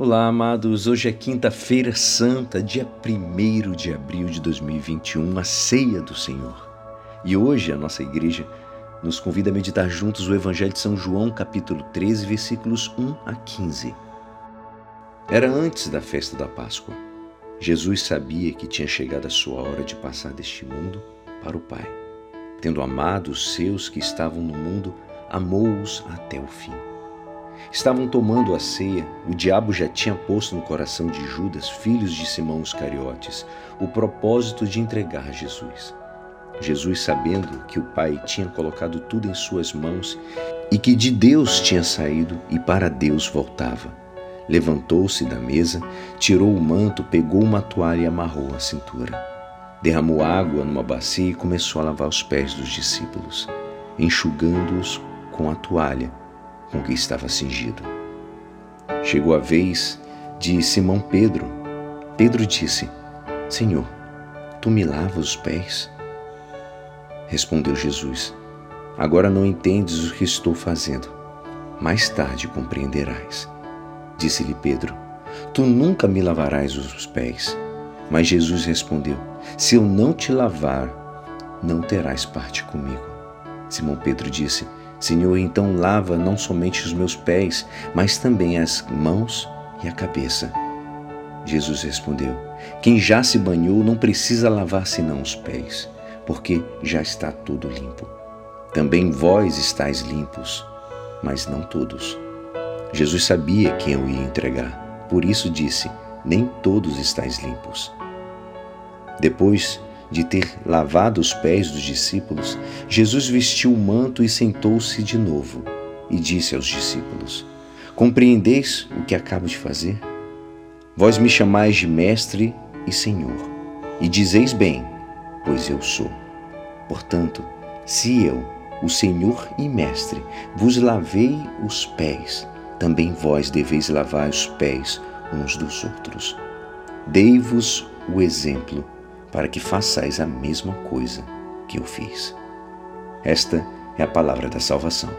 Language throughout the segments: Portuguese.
Olá, amados. Hoje é quinta-feira santa, dia 1 de abril de 2021, a ceia do Senhor. E hoje a nossa igreja nos convida a meditar juntos o Evangelho de São João, capítulo 13, versículos 1 a 15. Era antes da festa da Páscoa. Jesus sabia que tinha chegado a sua hora de passar deste mundo para o Pai. Tendo amado os seus que estavam no mundo, amou-os até o fim. Estavam tomando a ceia, o diabo já tinha posto no coração de Judas, filhos de Simão Iscariotes, o propósito de entregar Jesus. Jesus, sabendo que o Pai tinha colocado tudo em suas mãos e que de Deus tinha saído e para Deus voltava, levantou-se da mesa, tirou o manto, pegou uma toalha e amarrou a cintura. Derramou água numa bacia e começou a lavar os pés dos discípulos, enxugando-os com a toalha com que estava cingido. Chegou a vez de Simão Pedro. Pedro disse: Senhor, tu me lavas os pés? Respondeu Jesus: Agora não entendes o que estou fazendo. Mais tarde compreenderás. Disse-lhe Pedro: Tu nunca me lavarás os pés. Mas Jesus respondeu: Se eu não te lavar, não terás parte comigo. Simão Pedro disse: Senhor, então lava não somente os meus pés, mas também as mãos e a cabeça. Jesus respondeu: Quem já se banhou não precisa lavar senão os pés, porque já está tudo limpo. Também vós estáis limpos, mas não todos. Jesus sabia quem eu ia entregar, por isso disse: Nem todos estáis limpos. Depois de ter lavado os pés dos discípulos, Jesus vestiu o manto e sentou-se de novo e disse aos discípulos: Compreendeis o que acabo de fazer? Vós me chamais de Mestre e Senhor, e dizeis bem, pois eu sou. Portanto, se eu, o Senhor e Mestre, vos lavei os pés, também vós deveis lavar os pés uns dos outros. Dei-vos o exemplo para que façais a mesma coisa que eu fiz. Esta é a palavra da salvação.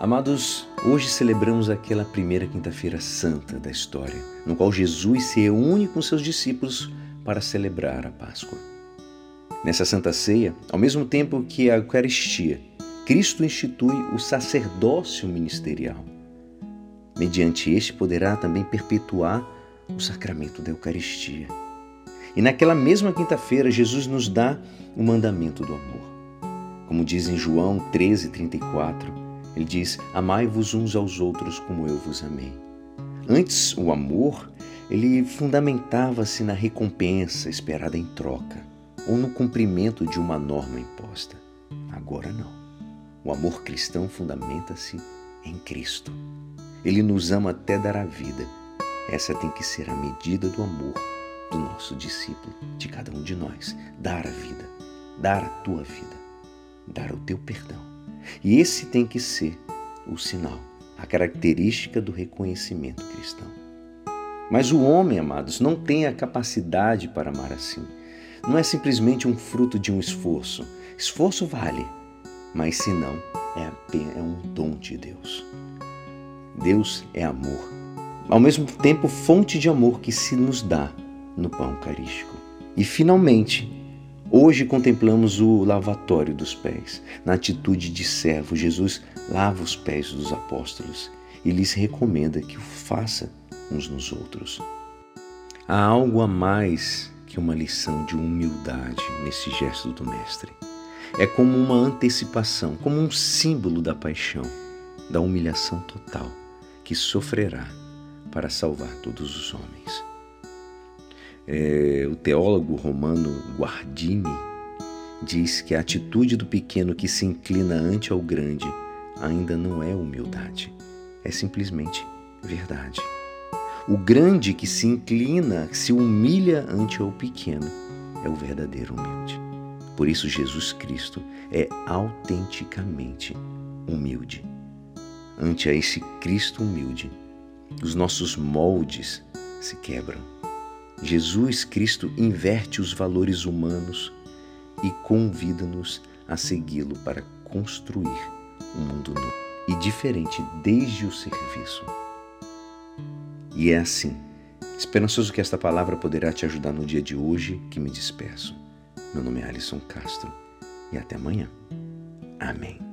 Amados, hoje celebramos aquela primeira quinta-feira santa da história, no qual Jesus se reúne com seus discípulos para celebrar a Páscoa. Nessa santa ceia, ao mesmo tempo que a Eucaristia, Cristo institui o sacerdócio ministerial. Mediante este poderá também perpetuar o sacramento da Eucaristia. E naquela mesma quinta-feira, Jesus nos dá o mandamento do amor. Como diz em João 13, 34, ele diz: Amai-vos uns aos outros como eu vos amei. Antes, o amor, ele fundamentava-se na recompensa esperada em troca ou no cumprimento de uma norma imposta. Agora não. O amor cristão fundamenta-se em Cristo. Ele nos ama até dar a vida. Essa tem que ser a medida do amor do nosso discípulo, de cada um de nós. Dar a vida, dar a tua vida, dar o teu perdão. E esse tem que ser o sinal, a característica do reconhecimento cristão. Mas o homem, amados, não tem a capacidade para amar assim. Não é simplesmente um fruto de um esforço. Esforço vale, mas se não, é, é um dom de Deus. Deus é amor. Ao mesmo tempo, fonte de amor que se nos dá no pão eucarístico. E finalmente, hoje contemplamos o lavatório dos pés. Na atitude de servo, Jesus lava os pés dos apóstolos e lhes recomenda que o faça uns nos outros. Há algo a mais que uma lição de humildade nesse gesto do Mestre. É como uma antecipação, como um símbolo da paixão, da humilhação total que sofrerá para salvar todos os homens. É, o teólogo romano Guardini diz que a atitude do pequeno que se inclina ante ao grande ainda não é humildade, é simplesmente verdade. O grande que se inclina, se humilha ante o pequeno, é o verdadeiro humilde. Por isso, Jesus Cristo é autenticamente humilde. Ante a esse Cristo humilde, os nossos moldes se quebram Jesus Cristo inverte os valores humanos e convida-nos a segui-lo para construir um mundo novo e diferente desde o serviço. E é assim, esperançoso que esta palavra poderá te ajudar no dia de hoje que me despeço. Meu nome é Alisson Castro e até amanhã. Amém.